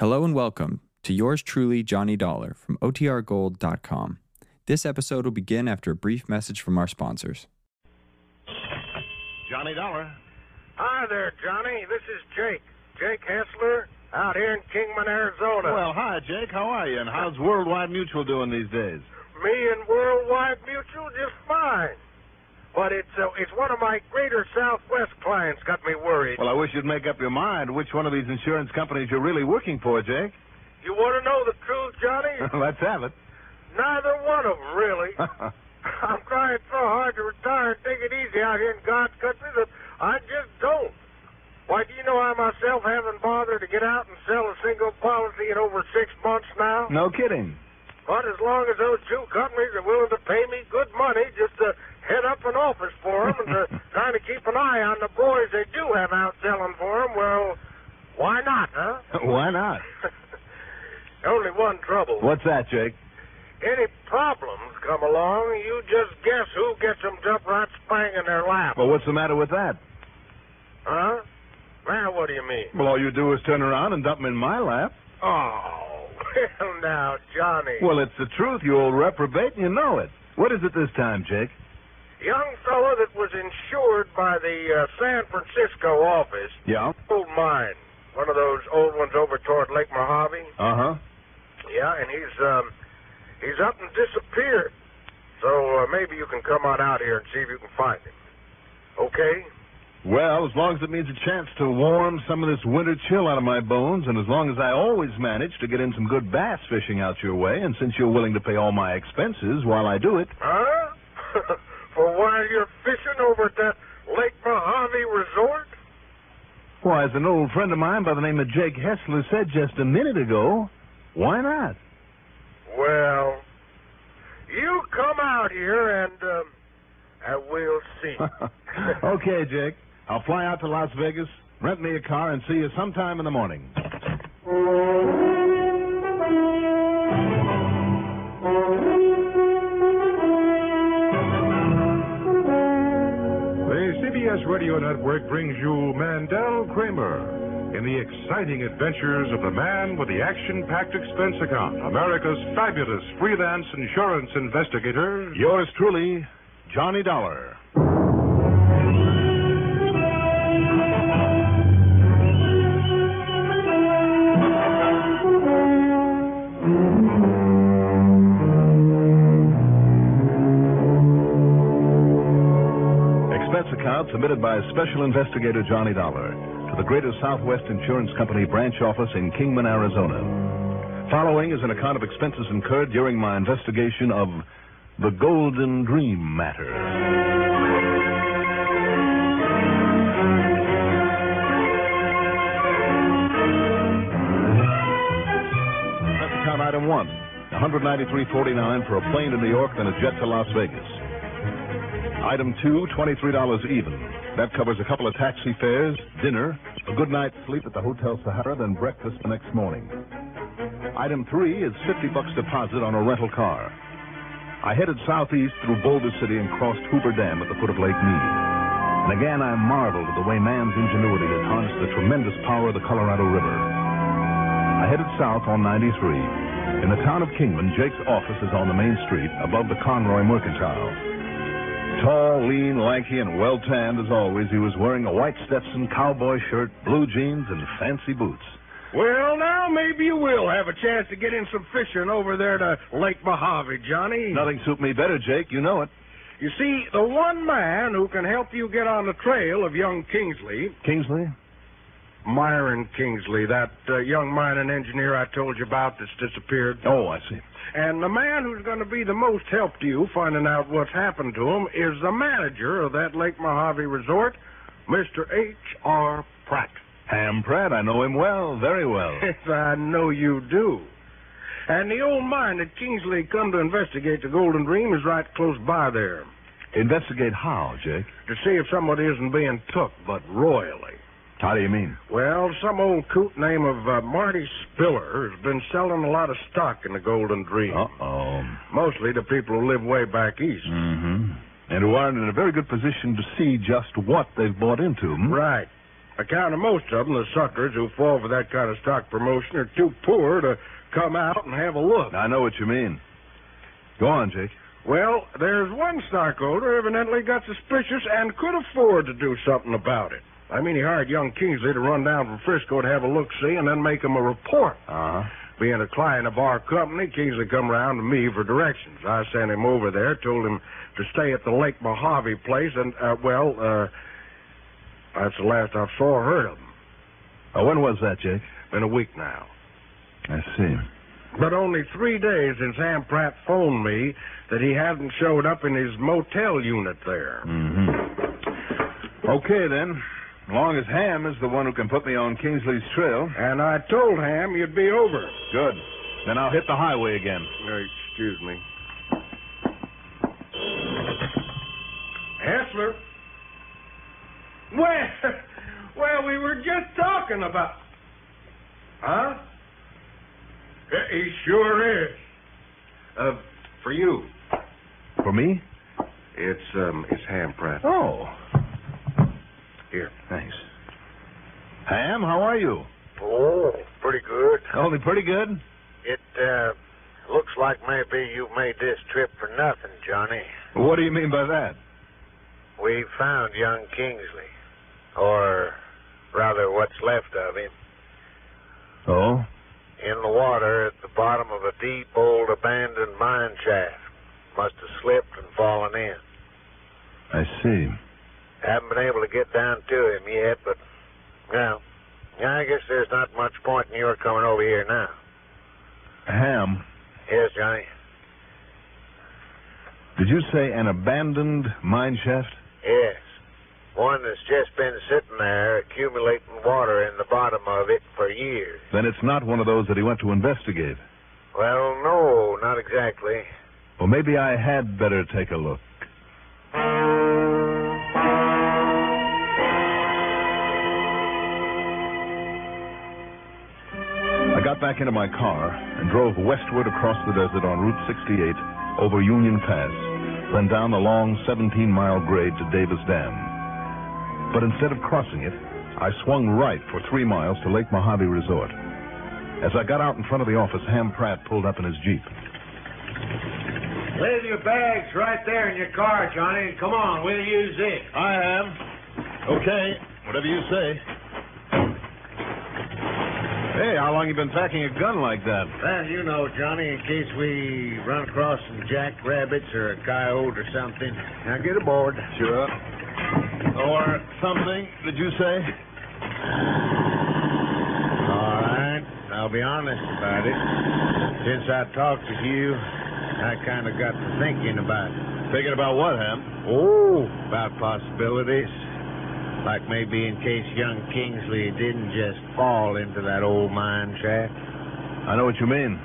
Hello and welcome to yours truly, Johnny Dollar from OTRGold.com. This episode will begin after a brief message from our sponsors. Johnny Dollar. Hi there, Johnny. This is Jake. Jake Hessler, out here in Kingman, Arizona. Well, hi, Jake. How are you? And how's Worldwide Mutual doing these days? me and Worldwide Mutual just fine. But it's uh, it's one of my greater Southwest clients got me worried. Well, I wish you'd make up your mind which one of these insurance companies you're really working for, Jake. You want to know the truth, Johnny? Let's have it. Neither one of them, really. I'm trying so hard to retire and take it easy out here in God's country that I just don't. Why, do you know I myself haven't bothered to get out and sell a single policy in over six months now? no kidding. But as long as those two companies are willing to pay me good money just to head up an office for them and to trying to keep an eye on the boys they do have out selling for them, well, why not, huh? Why not? Only one trouble. What's that, Jake? Any problems come along, you just guess who gets them jumped right spang in their lap. Well, what's the matter with that? Huh? Now, what do you mean? Well, all you do is turn around and dump them in my lap. Oh, well, now, Johnny. Well, it's the truth, you old reprobate, and you know it. What is it this time, Jake? Young fellow that was insured by the uh, San Francisco office, Yeah. old mine, one of those old ones over toward Lake Mojave. Uh-huh. Yeah, and he's um, he's up and disappeared. So uh, maybe you can come on out here and see if you can find him. Okay? Well, as long as it means a chance to warm some of this winter chill out of my bones, and as long as I always manage to get in some good bass fishing out your way, and since you're willing to pay all my expenses while I do it, Huh? For while you're fishing over at that Lake Mojave resort? why, as an old friend of mine by the name of Jake Hessler said just a minute ago, why not? Well, you come out here and um, and we'll see. okay, Jake. I'll fly out to Las Vegas, rent me a car, and see you sometime in the morning. The CBS Radio Network brings you Mandel Kramer in the exciting adventures of the man with the action packed expense account, America's fabulous freelance insurance investigator. Yours truly, Johnny Dollar. Submitted by Special Investigator Johnny Dollar to the Greater Southwest Insurance Company branch office in Kingman, Arizona. Following is an account of expenses incurred during my investigation of the Golden Dream matter. Item one, 193.49 for a plane to New York, then a jet to Las Vegas. Item two, $23 even. That covers a couple of taxi fares, dinner, a good night's sleep at the Hotel Sahara, then breakfast the next morning. Item three is 50 bucks deposit on a rental car. I headed southeast through Boulder City and crossed Hoover Dam at the foot of Lake Mead. And again, I marveled at the way man's ingenuity has harnessed the tremendous power of the Colorado River. I headed south on 93. In the town of Kingman, Jake's office is on the main street above the Conroy Mercantile. Tall, lean, lanky, and well tanned as always, he was wearing a white Stetson cowboy shirt, blue jeans, and fancy boots. Well, now maybe you will have a chance to get in some fishing over there to Lake Mojave, Johnny. Nothing suit me better, Jake. You know it. You see, the one man who can help you get on the trail of young Kingsley, Kingsley? Myron Kingsley, that uh, young mining engineer I told you about that's disappeared. Oh, I see. And the man who's going to be the most help to you finding out what's happened to him is the manager of that Lake Mojave resort, Mr. H.R. Pratt. Ham Pratt, I know him well, very well. Yes, I know you do. And the old mine that Kingsley come to investigate the Golden Dream is right close by there Investigate how, Jake? to see if somebody isn't being took, but royally. How do you mean? Well, some old coot name of uh, Marty Spiller has been selling a lot of stock in the Golden Dream. Uh-oh. Mostly to people who live way back east. Mm-hmm. And who aren't in a very good position to see just what they've bought into. hmm? Right. account of most of them, the suckers who fall for that kind of stock promotion are too poor to come out and have a look. I know what you mean. Go on, Jake. Well, there's one stockholder evidently got suspicious and could afford to do something about it. I mean, he hired young Kingsley to run down from Frisco to have a look-see and then make him a report. Uh huh. Being a client of our company, Kingsley come round to me for directions. I sent him over there, told him to stay at the Lake Mojave place, and, uh, well, uh, that's the last I saw or heard of him. Uh, when was that, Jake? Been a week now. I see. But only three days since Ham Pratt phoned me that he hadn't showed up in his motel unit there. Mm-hmm. Okay, then. As long as Ham is the one who can put me on Kingsley's trail. And I told Ham you'd be over. Good. Then I'll hit the highway again. Uh, excuse me. Hessler? Well, well, we were just talking about. Huh? Yeah, He sure is. Uh, for you. For me? It's um, it's Ham Pratt. Oh. Here. Thanks. Ham, how are you? Oh, pretty good. Only pretty good. It uh, looks like maybe you made this trip for nothing, Johnny. What do you mean by that? We found young Kingsley, or rather, what's left of him, Oh? in the water at the bottom of a deep, old, abandoned mine shaft. Must have slipped and fallen in. I see. Haven't been able to get down to him yet, but well, I guess there's not much point in your coming over here now. Ham, Yes, Johnny. did you say an abandoned mine shaft? Yes. One that's just been sitting there accumulating water in the bottom of it for years. Then it's not one of those that he went to investigate. Well, no, not exactly. Well, maybe I had better take a look. Back into my car and drove westward across the desert on Route 68 over Union Pass, then down the long 17-mile grade to Davis Dam. But instead of crossing it, I swung right for three miles to Lake Mojave Resort. As I got out in front of the office, Ham Pratt pulled up in his Jeep. Leave your bags right there in your car, Johnny. And come on, we'll use it. I am. Okay, whatever you say. Hey, how long you been packing a gun like that? Well, you know, Johnny, in case we run across some jackrabbits or a coyote or something. Now get aboard. Sure. Or something, did you say? All right. I'll be honest about it. Since I talked to you, I kind of got to thinking about it. Thinking about what, Ham? Oh, about possibilities. Like maybe in case young Kingsley didn't just fall into that old mine shaft. I know what you mean.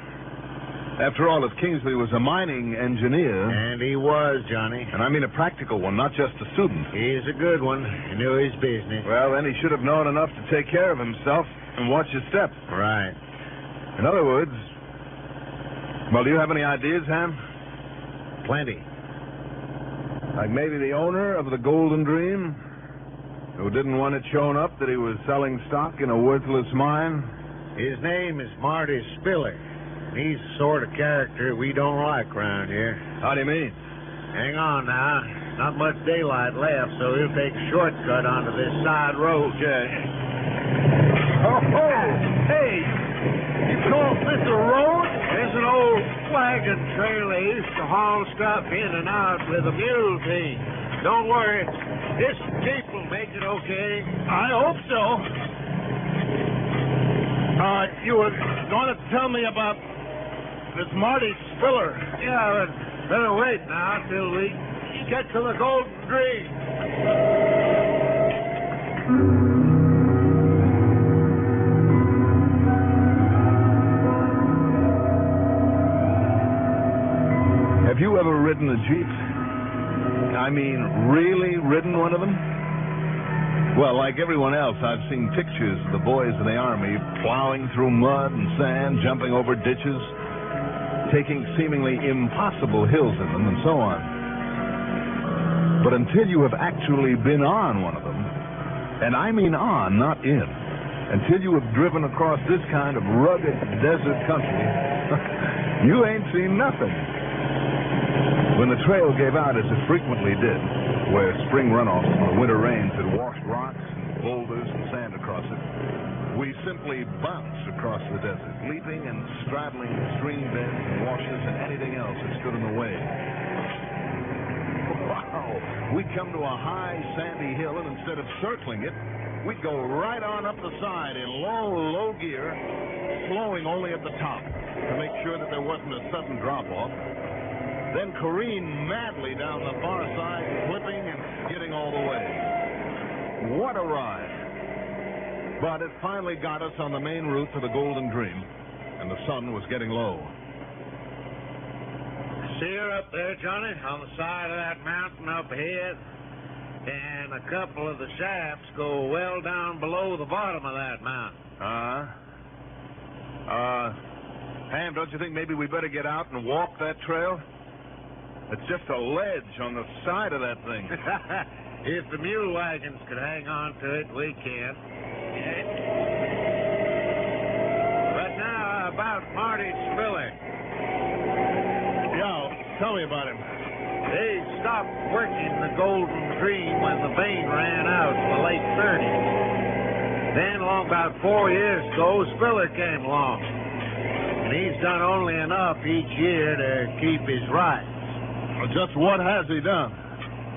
After all, if Kingsley was a mining engineer, And he was, Johnny. and I mean a practical one, not just a student, He's a good one. He knew his business. well, then he should have known enough to take care of himself and watch his step. Right. In other words, well, do you have any ideas, Ham? Plenty. Like maybe the owner of the Golden Dream, who didn't want it shown up that he was selling stock in a worthless mine? His name is Marty Spiller. He's the sort of character we don't like around here. How do you mean? Hang on now. Not much daylight left, so he'll take a shortcut onto this side road. Okay. Oh, oh, hey, you call this a road? It's an old wagon trail they used to haul stuff in and out with a mule team. Don't worry. This Jeep will make it okay. I hope so. Uh, you were going to tell me about this Marty Spiller. Yeah, but better wait now till we get to the Golden Dream. Have you ever ridden a Jeep? I mean, really Well, like everyone else, I've seen pictures of the boys in the Army plowing through mud and sand, jumping over ditches, taking seemingly impossible hills in them, and so on. But until you have actually been on one of them, And I mean on, not in. Until you have driven across this kind of rugged desert country, you ain't seen nothing. When the trail gave out, as it frequently did, where spring runoffs from the winter rains had washed rocks and boulders and sand across it, we simply bounced across the desert, leaping and straddling stream beds and washes and anything else that stood in the way. Wow! We come to a high sandy hill, and instead of circling it, we'd go right on up the side in low, low gear, slowing only at the top to make sure that there wasn't a sudden drop off. Then careen madly down the far side, flipping and skidding all the way. What a ride! But it finally got us on the main route to the Golden Dream, and the sun was getting low. See her up there, Johnny, on the side of that mountain up ahead? And a couple of the shafts go well down below the bottom of that mountain. Uh, uh, Ham, don't you think maybe we better get out and walk that trail? It's just a ledge on the side of that thing. if the mule wagons could hang on to it, we can. But now about Marty Spiller. yeah, tell me about him. They stopped working the Golden Dream when the vein ran out in the late 30s. Then, along about four years ago, Spiller came along. And he's done only enough each year to keep his rights. Well, just what has he done?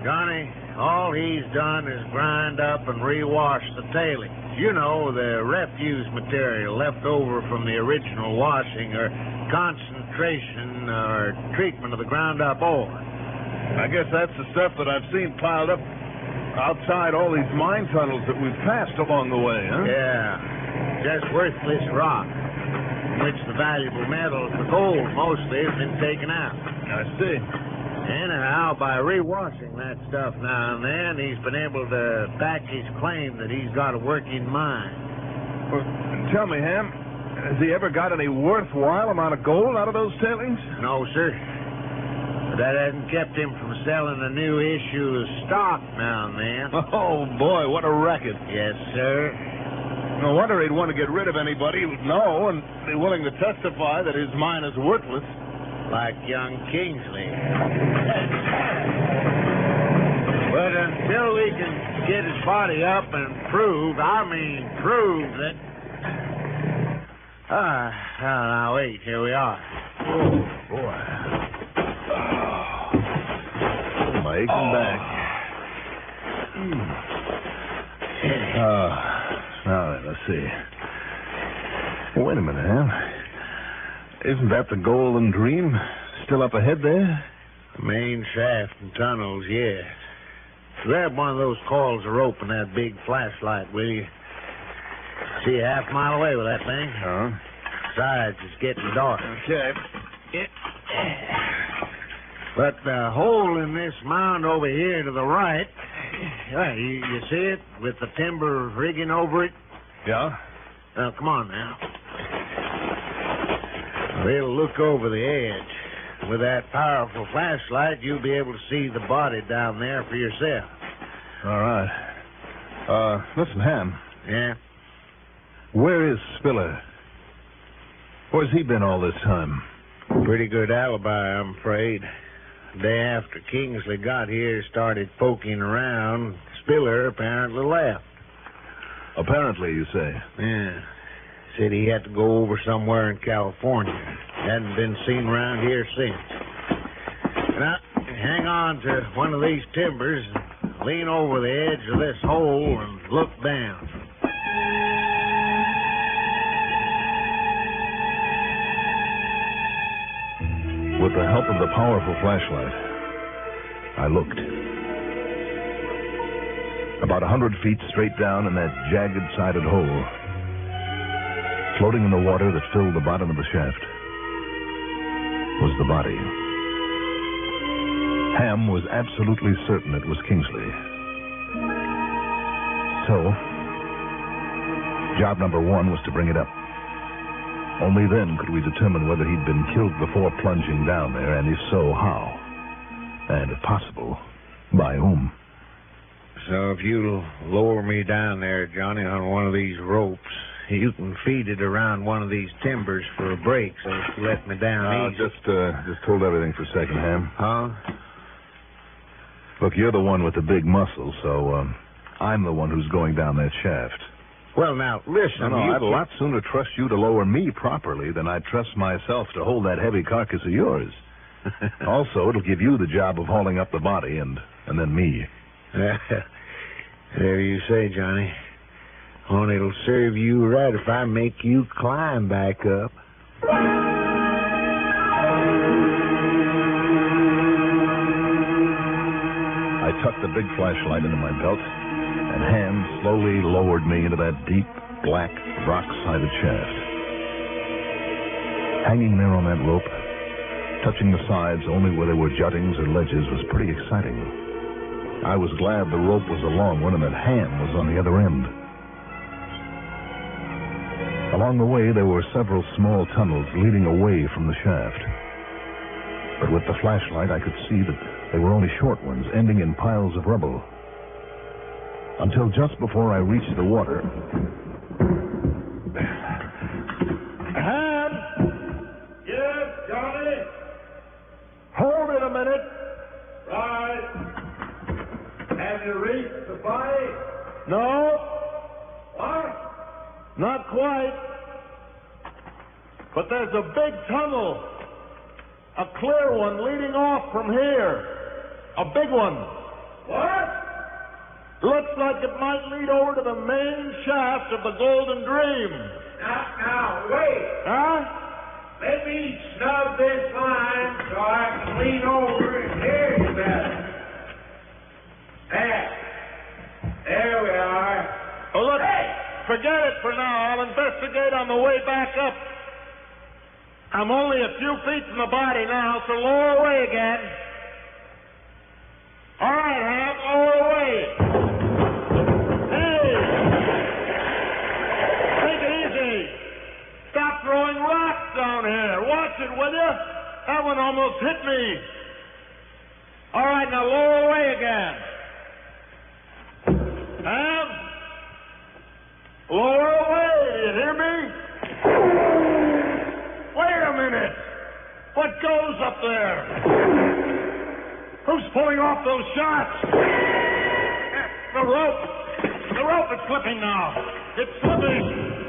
Johnny, all he's done is grind up and rewash the tailings. You know, the refuse material left over from the original washing or concentration or treatment of the ground up ore. I guess that's the stuff that I've seen piled up outside all these mine tunnels that we've passed along the way, huh? Yeah, just worthless rock, from which the valuable metals, the gold mostly, has been taken out. I see. Anyhow, by rewashing that stuff now and then, he's been able to back his claim that he's got a working mine. Well, tell me, Ham, has he ever got any worthwhile amount of gold out of those tailings? No, sir. But that hasn't kept him from selling a new issue of stock now and then. Oh, boy, what a racket. Yes, sir. No wonder he'd want to get rid of anybody who'd know and be willing to testify that his mine is worthless. Like young Kingsley. But until we can get his body up and prove, I mean prove that... Ah, now, now, wait, here we are. Oh, boy. My aching back. Uh, now then, let's see. Wait a minute, Ham. Isn't that the Golden Dream still up ahead there? Main shaft and tunnels, yes. Grab one of those coils of rope and that big flashlight, will you? See a half mile away with that thing. Huh? Besides, it's getting dark. Okay. But the hole in this mound over here to the right, yeah, you, you see it with the timber rigging over it? Yeah? Now, come on now. We'll look over the edge. With that powerful flashlight, you'll be able to see the body down there for yourself. All right. Uh, listen, Ham. Yeah? Where is Spiller? Where's he been all this time? Pretty good alibi, I'm afraid. Day after Kingsley got here, started poking around, Spiller apparently left. Apparently, you say. Yeah. Said he had to go over somewhere in California. Hadn't been seen around here since. Now, hang on to one of these timbers lean over the edge of this hole and look down. With the help of the powerful flashlight, I looked. About a hundred feet straight down in that jagged sided hole, floating in the water that filled the bottom of the shaft, was the body. Ham was absolutely certain it was Kingsley. So, job number one was to bring it up. Only then could we determine whether he'd been killed before plunging down there, and if so, how. And if possible, by whom. So if you'll lower me down there, Johnny, on one of these ropes, you can feed it around one of these timbers for a break so it's let me down easy. just, uh, just hold everything for a second, Ham. Huh? Look, you're the one with the big muscles, so, um, I'm the one who's going down that shaft. Well, now, listen. No, no, you I'd a lot sooner trust you to lower me properly than I'd trust myself to hold that heavy carcass of yours. also, it'll give you the job of hauling up the body and, and then me. there you say, Johnny. Only it'll serve you right if I make you climb back up. I tucked the big flashlight into my belt, and Ham slowly lowered me into that deep, black, rock-sided shaft. Hanging there on that rope, touching the sides only where there were juttings or ledges, was pretty exciting. I was glad the rope was a long one and that Ham was on the other end. Along the way, there were several small tunnels leading away from the shaft. But with the flashlight, I could see that they were only short ones, ending in piles of rubble. Until just before I reached the water. Ham? Yes, Johnny? Hold it a minute. Right. Have you reached the body? No. Not quite. But there's a big tunnel. A clear one leading off from here. A big one. What? Looks like it might lead over to the main shaft of the Golden Dream. Now, now, wait. Huh? Let me snub this line so I can lean over and hear you better. There. There we are. Forget it for now. I'll investigate on the way back up. I'm only a few feet from the body now, so lower away again. All right, Ham, lower away. Hey! Take it easy. Stop throwing rocks down here. Watch it, will you? That one almost hit me. All right, now lower away again. Lower away, do you hear me? Wait a minute. What goes up there? Who's pulling off those shots? The rope. The rope is slipping now. It's slipping.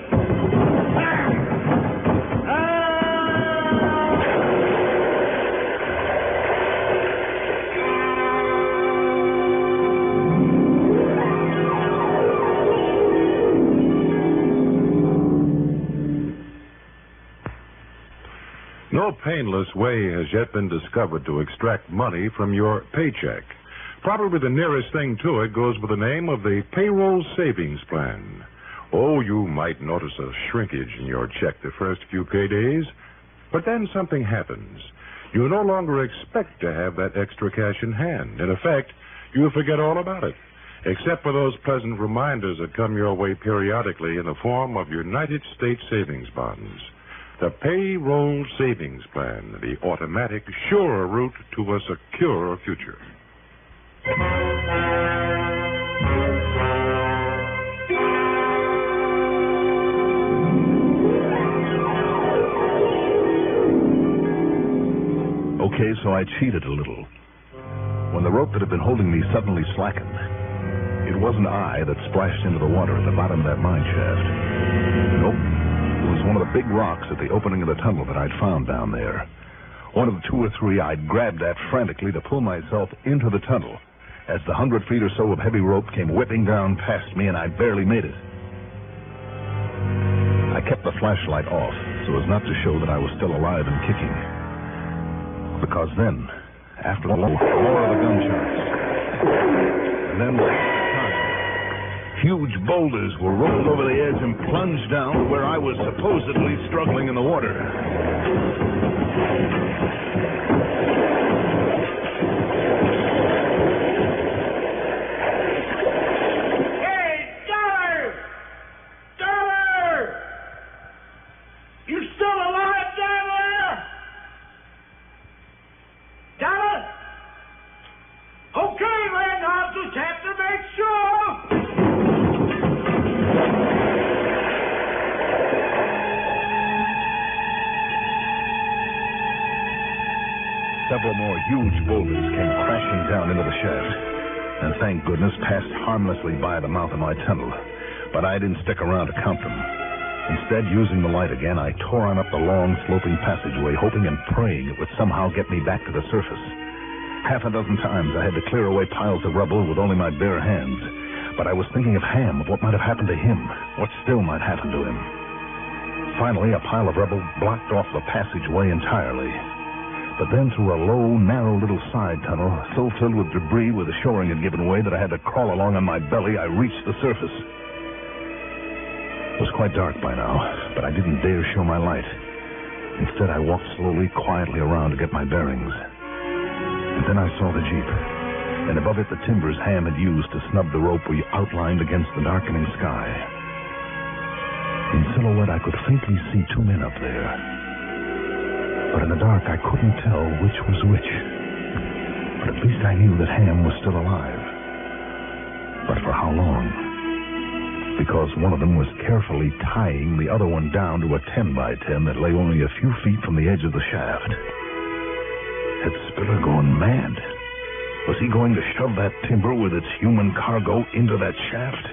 No painless way has yet been discovered to extract money from your paycheck. Probably the nearest thing to it goes by the name of the payroll savings plan. Oh, you might notice a shrinkage in your check the first few paydays, but then something happens. You no longer expect to have that extra cash in hand. In effect, you forget all about it, except for those pleasant reminders that come your way periodically in the form of United States savings bonds. The payroll savings plan, the automatic, sure route to a secure future. Okay, so I cheated a little. When the rope that had been holding me suddenly slackened, it wasn't I that splashed into the water at the bottom of that mine shaft. Nope. It was one of the big rocks at the opening of the tunnel that I'd found down there. One of the two or three I'd grabbed at frantically to pull myself into the tunnel as the hundred feet or so of heavy rope came whipping down past me and I barely made it. I kept the flashlight off so as not to show that I was still alive and kicking. Because then, after the more of the gunshots, and then huge boulders were rolled over the edge and plunged down to where I was supposedly struggling in the water. Stick around to count them. Instead, using the light again, I tore on up the long, sloping passageway, hoping and praying it would somehow get me back to the surface. Half a dozen times I had to clear away piles of rubble with only my bare hands. But I was thinking of Ham, of what might have happened to him, what still might happen to him. Finally, a pile of rubble blocked off the passageway entirely. But then through a low, narrow little side tunnel, so filled with debris where the shoring had given way that I had to crawl along on my belly, I reached the surface. It was quite dark by now, but I didn't dare show my light. Instead, I walked slowly, quietly around to get my bearings. And then I saw the Jeep, and above it the timbers Ham had used to snub the rope we outlined against the darkening sky. In silhouette, I could faintly see two men up there. But in the dark, I couldn't tell which was which. But at least I knew that Ham was still alive. But for how long? Because one of them was carefully tying the other one down to a 10 by 10 that lay only a few feet from the edge of the shaft. Had Spiller gone mad? Was he going to shove that timber with its human cargo into that shaft?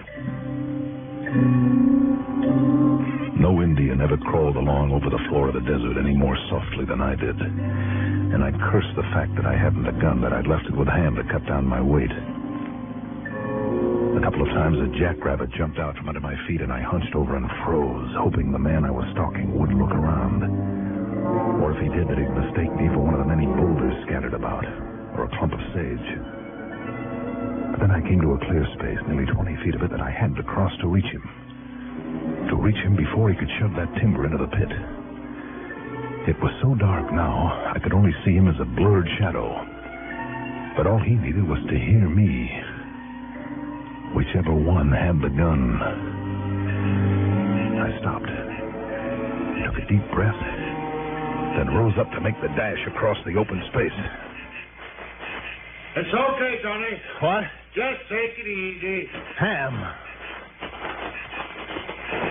No Indian ever crawled along over the floor of the desert any more softly than I did. And I cursed the fact that I hadn't a gun, that I'd left it with Ham to cut down my weight. A couple of times a jackrabbit jumped out from under my feet, and I hunched over and froze, hoping the man I was stalking would look around. Or if he did, that he'd mistake me for one of the many boulders scattered about, or a clump of sage. But then I came to a clear space, nearly 20 feet of it, that I had to cross to reach him. To reach him before he could shove that timber into the pit. It was so dark now, I could only see him as a blurred shadow. But all he needed was to hear me. Whichever one had the gun. I stopped, took a deep breath, then rose up to make the dash across the open space. It's okay, Johnny. What? Just take it easy. Ham.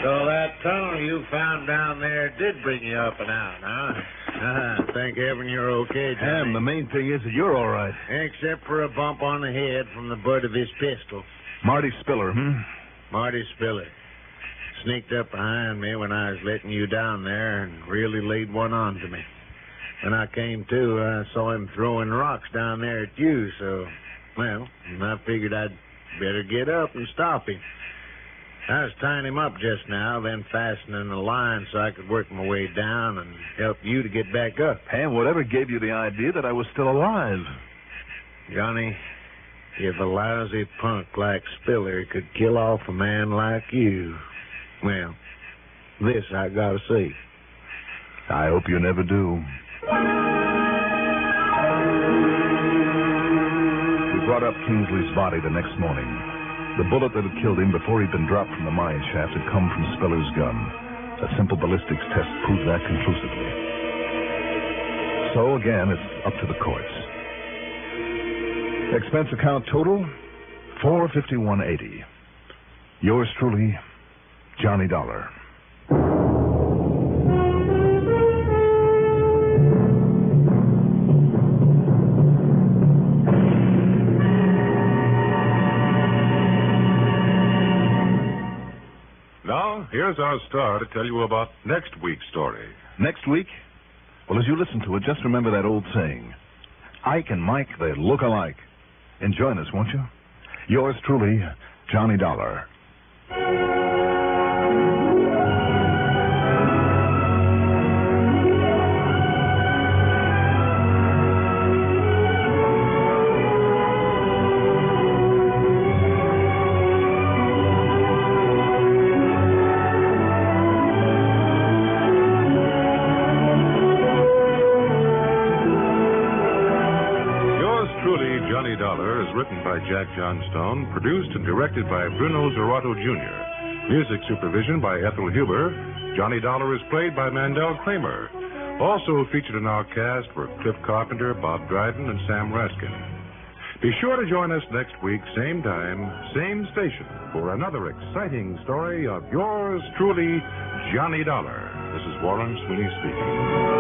So that tunnel you found down there did bring you up and out, huh? Uh-huh. Thank heaven you're okay, Johnny. Ham, the main thing is that you're all right. Except for a bump on the head from the butt of his pistol. Marty Spiller, hmm? Marty Spiller. Sneaked up behind me when I was letting you down there and really laid one on to me. When I came to, I saw him throwing rocks down there at you, so, well, I figured I'd better get up and stop him. I was tying him up just now, then fastening the line so I could work my way down and help you to get back up. Ham, whatever gave you the idea that I was still alive? Johnny, if a lousy punk like Spiller could kill off a man like you, well, this I gotta see. I hope you never do. We brought up Kingsley's body the next morning. The bullet that had killed him before he'd been dropped from the mine shaft had come from Spiller's gun. A simple ballistics test proved that conclusively. So again, it's up to the courts. Expense account total, four fifty one eighty. Yours truly, Johnny Dollar. Now, here's our star to tell you about next week's story. Next week? Well, as you listen to it, just remember that old saying Ike and Mike, they look alike. And join us, won't you? Yours truly, Johnny Dollar. Johnstone, produced and directed by Bruno Zirato Jr., music supervision by Ethel Huber. Johnny Dollar is played by Mandel Kramer. Also featured in our cast were Cliff Carpenter, Bob Dryden, and Sam Raskyn. Be sure to join us next week, same time, same station, for another exciting story of yours truly, Johnny Dollar. This is Warren Sweeney speaking.